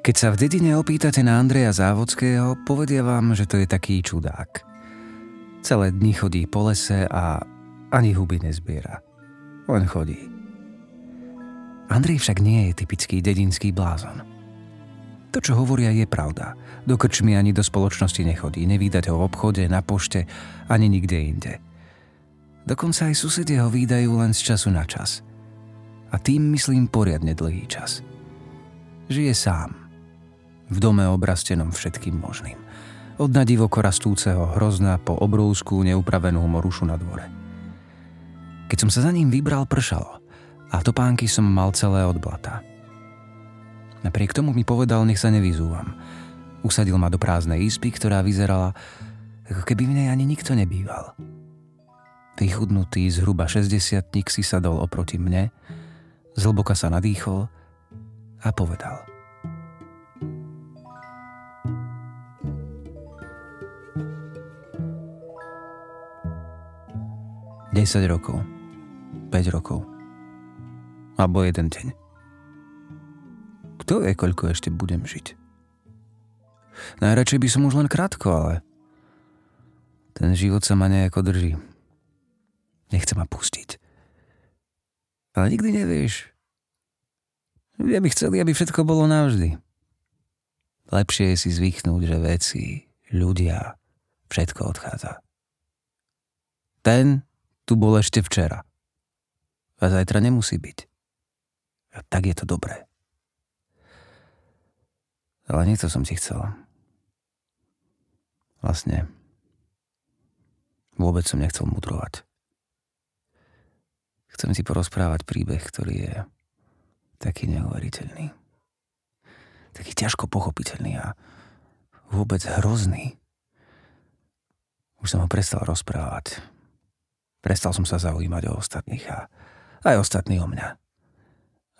Keď sa v dedine opýtate na Andreja Závodského, povedia vám, že to je taký čudák. Celé dni chodí po lese a ani huby nezbiera. Len chodí. Andrej však nie je typický dedinský blázon. To, čo hovoria, je pravda. Do krčmy ani do spoločnosti nechodí, nevídať ho v obchode, na pošte, ani nikde inde. Dokonca aj susedia ho výdajú len z času na čas. A tým myslím poriadne dlhý čas. Žije sám, v dome obrastenom všetkým možným. Od nadivoko rastúceho hrozna po obrovskú neupravenú morušu na dvore. Keď som sa za ním vybral, pršalo a topánky som mal celé od blata. Napriek tomu mi povedal, nech sa nevyzúvam. Usadil ma do prázdnej izby, ktorá vyzerala, ako keby v nej ani nikto nebýval. Vychudnutý, zhruba 60 si sadol oproti mne, zhlboka sa nadýchol a povedal – 10 rokov, 5 rokov, alebo jeden deň. Kto vie, koľko ešte budem žiť? Najradšej by som už len krátko, ale ten život sa ma nejako drží. Nechce ma pustiť. Ale nikdy nevieš. Ja by chceli, aby všetko bolo navždy. Lepšie je si zvyknúť, že veci, ľudia, všetko odchádza. Ten, tu bol ešte včera. A zajtra nemusí byť. A tak je to dobré. Ale nie to som ti chcela. Vlastne vôbec som nechcel mudrovať. Chcem ti porozprávať príbeh, ktorý je taký neuveriteľný. Taký ťažko pochopiteľný a vôbec hrozný. Už som ho prestal rozprávať. Prestal som sa zaujímať o ostatných a aj ostatní o mňa.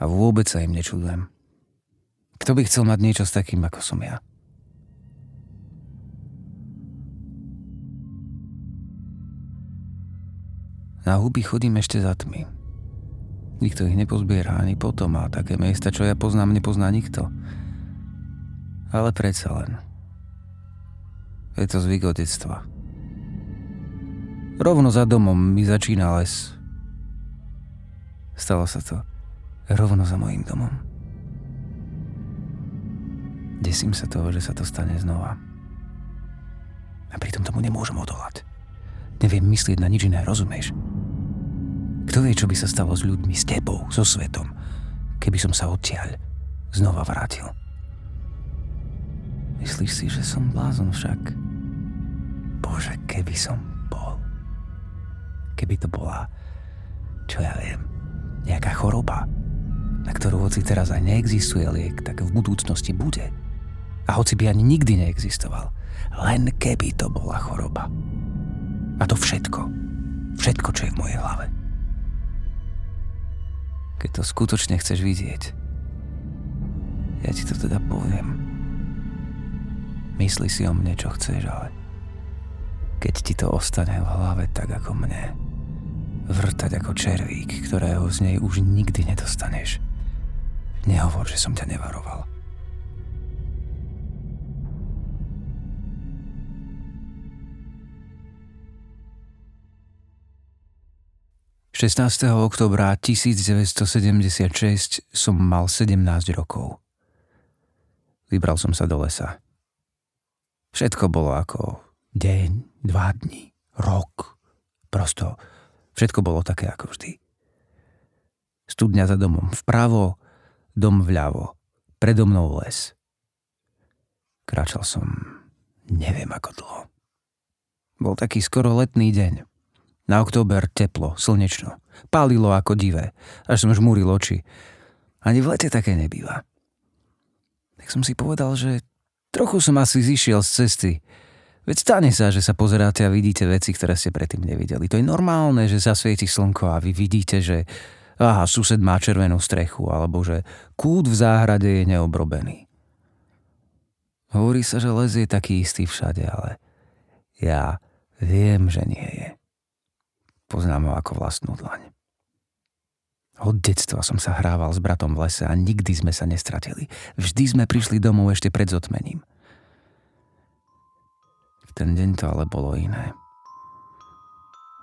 A vôbec sa im nečudujem. Kto by chcel mať niečo s takým, ako som ja? Na huby chodím ešte za tmy. Nikto ich nepozbiera ani potom a také miesta, čo ja poznám, nepozná nikto. Ale predsa len. Je to zvyk od detstva. Rovno za domom mi začína les. Stalo sa to rovno za mojím domom. Desím sa toho, že sa to stane znova. A pritom tomu nemôžem odolať. Neviem myslieť na nič iné, rozumieš? Kto vie, čo by sa stalo s ľuďmi, s tebou, so svetom, keby som sa odtiaľ znova vrátil? Myslíš si, že som blázon však? Bože, keby som keby to bola, čo ja viem, nejaká choroba, na ktorú hoci teraz aj neexistuje liek, tak v budúcnosti bude. A hoci by ani nikdy neexistoval, len keby to bola choroba. A to všetko, všetko, čo je v mojej hlave. Keď to skutočne chceš vidieť, ja ti to teda poviem. Mysli si o mne, čo chceš, ale keď ti to ostane v hlave tak ako mne, vrtať ako červík, ktorého z nej už nikdy nedostaneš. Nehovor, že som ťa nevaroval. ...16. oktobra 1976 som mal 17 rokov. Vybral som sa do lesa. Všetko bolo ako deň, dva dní, rok. Prosto Všetko bolo také ako vždy. Studňa za domom vpravo, dom vľavo, predo mnou les. Kráčal som neviem ako dlho. Bol taký skoro letný deň. Na október teplo, slnečno. Pálilo ako divé, až som žmúril oči. Ani v lete také nebýva. Tak som si povedal, že trochu som asi zišiel z cesty, Veď stane sa, že sa pozeráte a vidíte veci, ktoré ste predtým nevideli. To je normálne, že zasvieti slnko a vy vidíte, že aha, sused má červenú strechu, alebo že kút v záhrade je neobrobený. Hovorí sa, že les je taký istý všade, ale ja viem, že nie je. Poznám ho ako vlastnú dlaň. Od detstva som sa hrával s bratom v lese a nikdy sme sa nestratili. Vždy sme prišli domov ešte pred zotmením. Ten deň to ale bolo iné.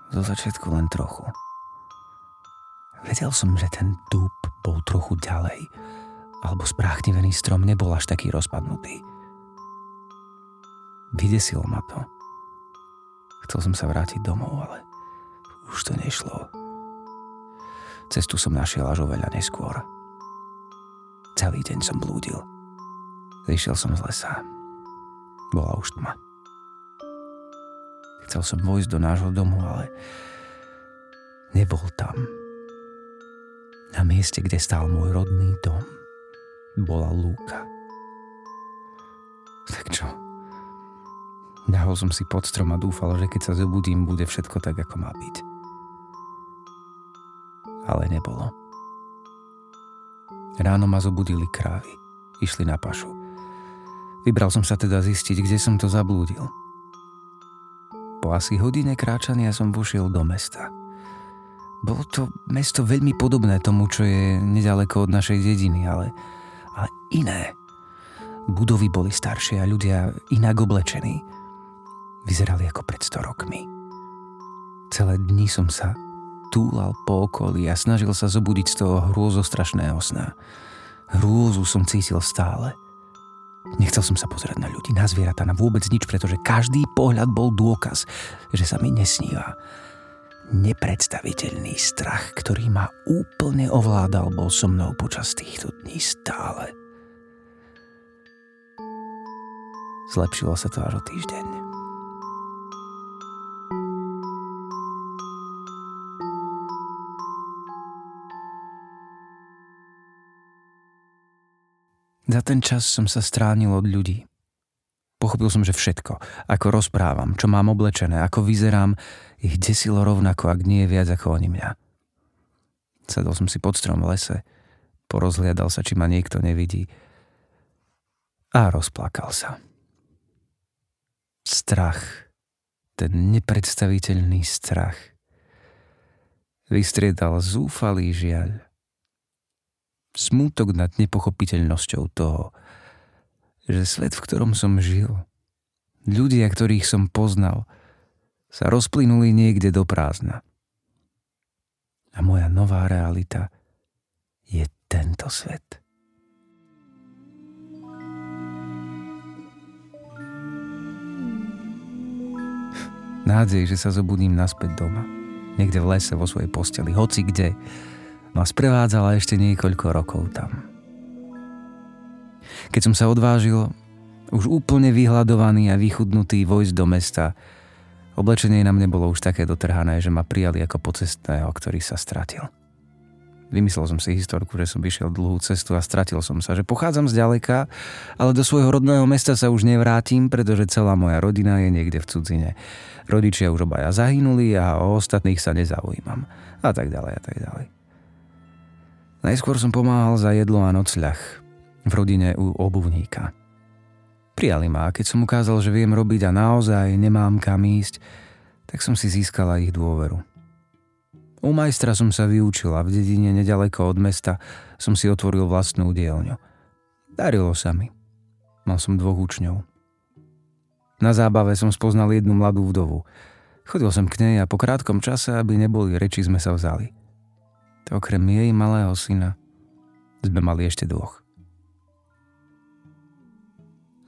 Zo začiatku len trochu. Vedel som, že ten dúb bol trochu ďalej, alebo spráchnivený strom nebol až taký rozpadnutý. Vydesilo ma to. Chcel som sa vrátiť domov, ale už to nešlo. Cestu som našiel až oveľa neskôr. Celý deň som blúdil. Vyšiel som z lesa. Bola už tma. Chcel som vojsť do nášho domu, ale nebol tam. Na mieste, kde stál môj rodný dom, bola lúka. Tak čo? Nahol som si pod strom a dúfal, že keď sa zobudím, bude všetko tak, ako má byť ale nebolo. Ráno ma zobudili krávy. Išli na pašu. Vybral som sa teda zistiť, kde som to zablúdil. Po asi hodine kráčania som vošiel do mesta. Bolo to mesto veľmi podobné tomu, čo je nedaleko od našej dediny, ale, ale iné. Budovy boli staršie a ľudia inak oblečení. Vyzerali ako pred 100 rokmi. Celé dni som sa túlal po okolí a snažil sa zobudiť z toho hrôzostrašného sna. Hrôzu som cítil stále. Nechcel som sa pozerať na ľudí, na zvieratá, na vôbec nič, pretože každý pohľad bol dôkaz, že sa mi nesníva. Nepredstaviteľný strach, ktorý ma úplne ovládal, bol so mnou počas týchto dní stále. Zlepšilo sa to až o týždeň. Za ten čas som sa stránil od ľudí. Pochopil som, že všetko, ako rozprávam, čo mám oblečené, ako vyzerám, ich desilo rovnako, ak nie viac ako oni mňa. Sedol som si pod strom v lese, porozhliadal sa, či ma niekto nevidí a rozplakal sa. Strach, ten nepredstaviteľný strach, vystriedal zúfalý žiaľ smútok nad nepochopiteľnosťou toho, že svet, v ktorom som žil, ľudia, ktorých som poznal, sa rozplynuli niekde do prázdna. A moja nová realita je tento svet. Nádej, že sa zobudím naspäť doma. Niekde v lese vo svojej posteli, hoci kde, ma sprevádzala ešte niekoľko rokov tam. Keď som sa odvážil, už úplne vyhľadovaný a vychudnutý vojsť do mesta, oblečenie na mne bolo už také dotrhané, že ma prijali ako pocestného, ktorý sa stratil. Vymyslel som si historku, že som vyšiel dlhú cestu a stratil som sa, že pochádzam z ďaleka, ale do svojho rodného mesta sa už nevrátim, pretože celá moja rodina je niekde v cudzine. Rodičia už obaja zahynuli a o ostatných sa nezaujímam. A tak ďalej a tak ďalej. Najskôr som pomáhal za jedlo a nocľah v rodine u obuvníka. Prijali ma a keď som ukázal, že viem robiť a naozaj nemám kam ísť, tak som si získala ich dôveru. U majstra som sa vyučil a v dedine nedaleko od mesta som si otvoril vlastnú dielňu. Darilo sa mi. Mal som dvoch učňov. Na zábave som spoznal jednu mladú vdovu. Chodil som k nej a po krátkom čase, aby neboli reči, sme sa vzali. Okrem jej malého syna sme mali ešte dvoch.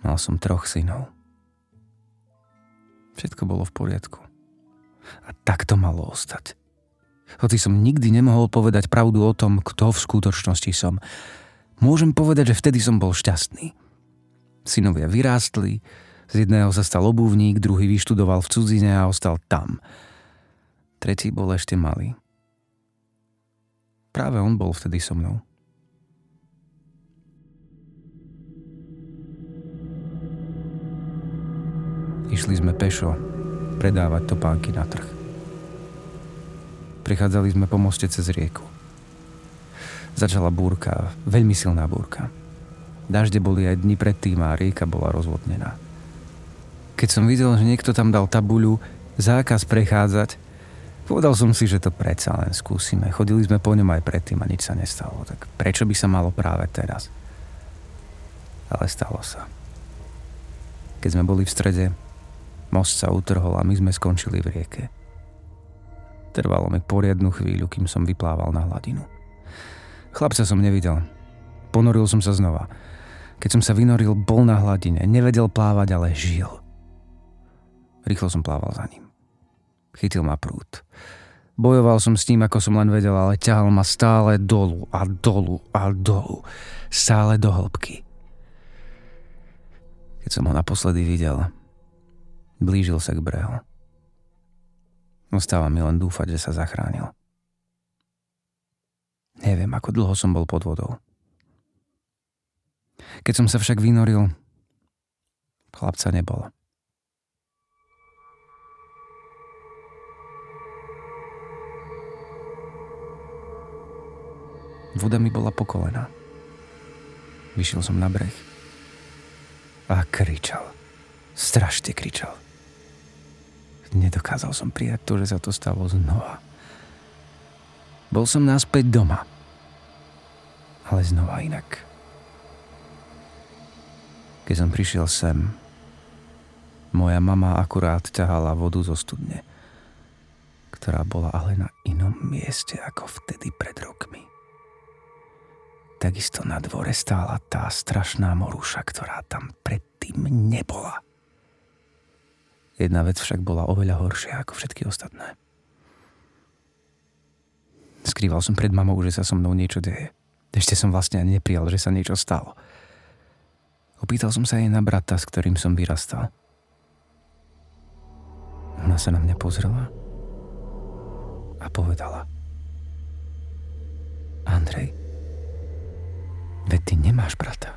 Mal som troch synov. Všetko bolo v poriadku. A tak to malo ostať. Hoci som nikdy nemohol povedať pravdu o tom, kto v skutočnosti som, môžem povedať, že vtedy som bol šťastný. Synovia vyrástli, z jedného sa stal obuvník, druhý vyštudoval v cudzine a ostal tam. Tretí bol ešte malý. Práve on bol vtedy so mnou. Išli sme pešo predávať topánky na trh. Prichádzali sme po moste cez rieku. Začala búrka, veľmi silná búrka. Dažde boli aj dni predtým a rieka bola rozvodnená. Keď som videl, že niekto tam dal tabuľu zákaz prechádzať, Povedal som si, že to predsa len skúsime. Chodili sme po ňom aj predtým a nič sa nestalo. Tak prečo by sa malo práve teraz? Ale stalo sa. Keď sme boli v strede, most sa utrhol a my sme skončili v rieke. Trvalo mi poriadnu chvíľu, kým som vyplával na hladinu. Chlapca som nevidel. Ponoril som sa znova. Keď som sa vynoril, bol na hladine. Nevedel plávať, ale žil. Rýchlo som plával za ním. Chytil ma prúd. Bojoval som s tým, ako som len vedel, ale ťahal ma stále dolu a dolu a dolu. Stále do hĺbky. Keď som ho naposledy videl, blížil sa k brehu. Ostáva mi len dúfať, že sa zachránil. Neviem, ako dlho som bol pod vodou. Keď som sa však vynoril, chlapca nebolo. Voda mi bola po kolena. Vyšiel som na breh a kričal. Strašne kričal. Nedokázal som prijať to, že sa to stalo znova. Bol som náspäť doma. Ale znova inak. Keď som prišiel sem, moja mama akurát ťahala vodu zo studne, ktorá bola ale na inom mieste ako vtedy pred rokmi. Takisto na dvore stála tá strašná morúša, ktorá tam predtým nebola. Jedna vec však bola oveľa horšia ako všetky ostatné. Skrýval som pred mamou, že sa so mnou niečo deje. Ešte som vlastne ani neprijal, že sa niečo stalo. Opýtal som sa jej na brata, s ktorým som vyrastal. Ona sa na mňa pozrela a povedala Andrej, Veď ty nemáš brata.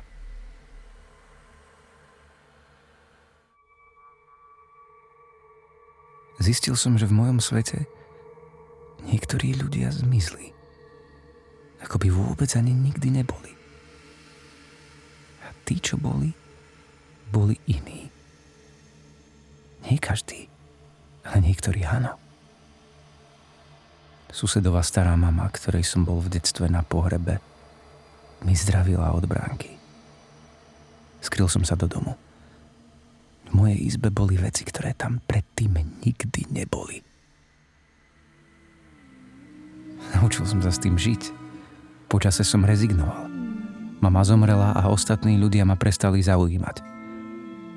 Zistil som, že v mojom svete niektorí ľudia zmizli. Ako by vôbec ani nikdy neboli. A tí, čo boli, boli iní. Nie každý, ale niektorí áno. Susedová stará mama, ktorej som bol v detstve na pohrebe, mi zdravila od bránky. Skryl som sa do domu. V mojej izbe boli veci, ktoré tam predtým nikdy neboli. Naučil som sa s tým žiť. Počase som rezignoval. Mama zomrela a ostatní ľudia ma prestali zaujímať.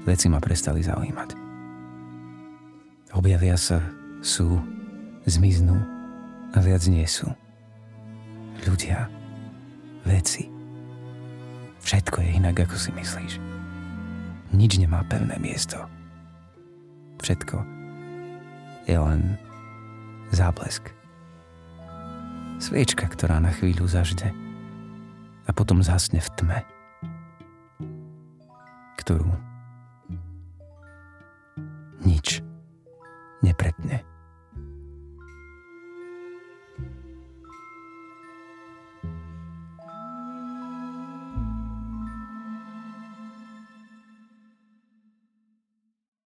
Veci ma prestali zaujímať. Objavia sa, sú, zmiznú a viac nie sú. Ľudia, veci. Všetko je inak, ako si myslíš. Nič nemá pevné miesto. Všetko je len záblesk. Sviečka, ktorá na chvíľu zažde a potom zhasne v tme, ktorú nič nepretne.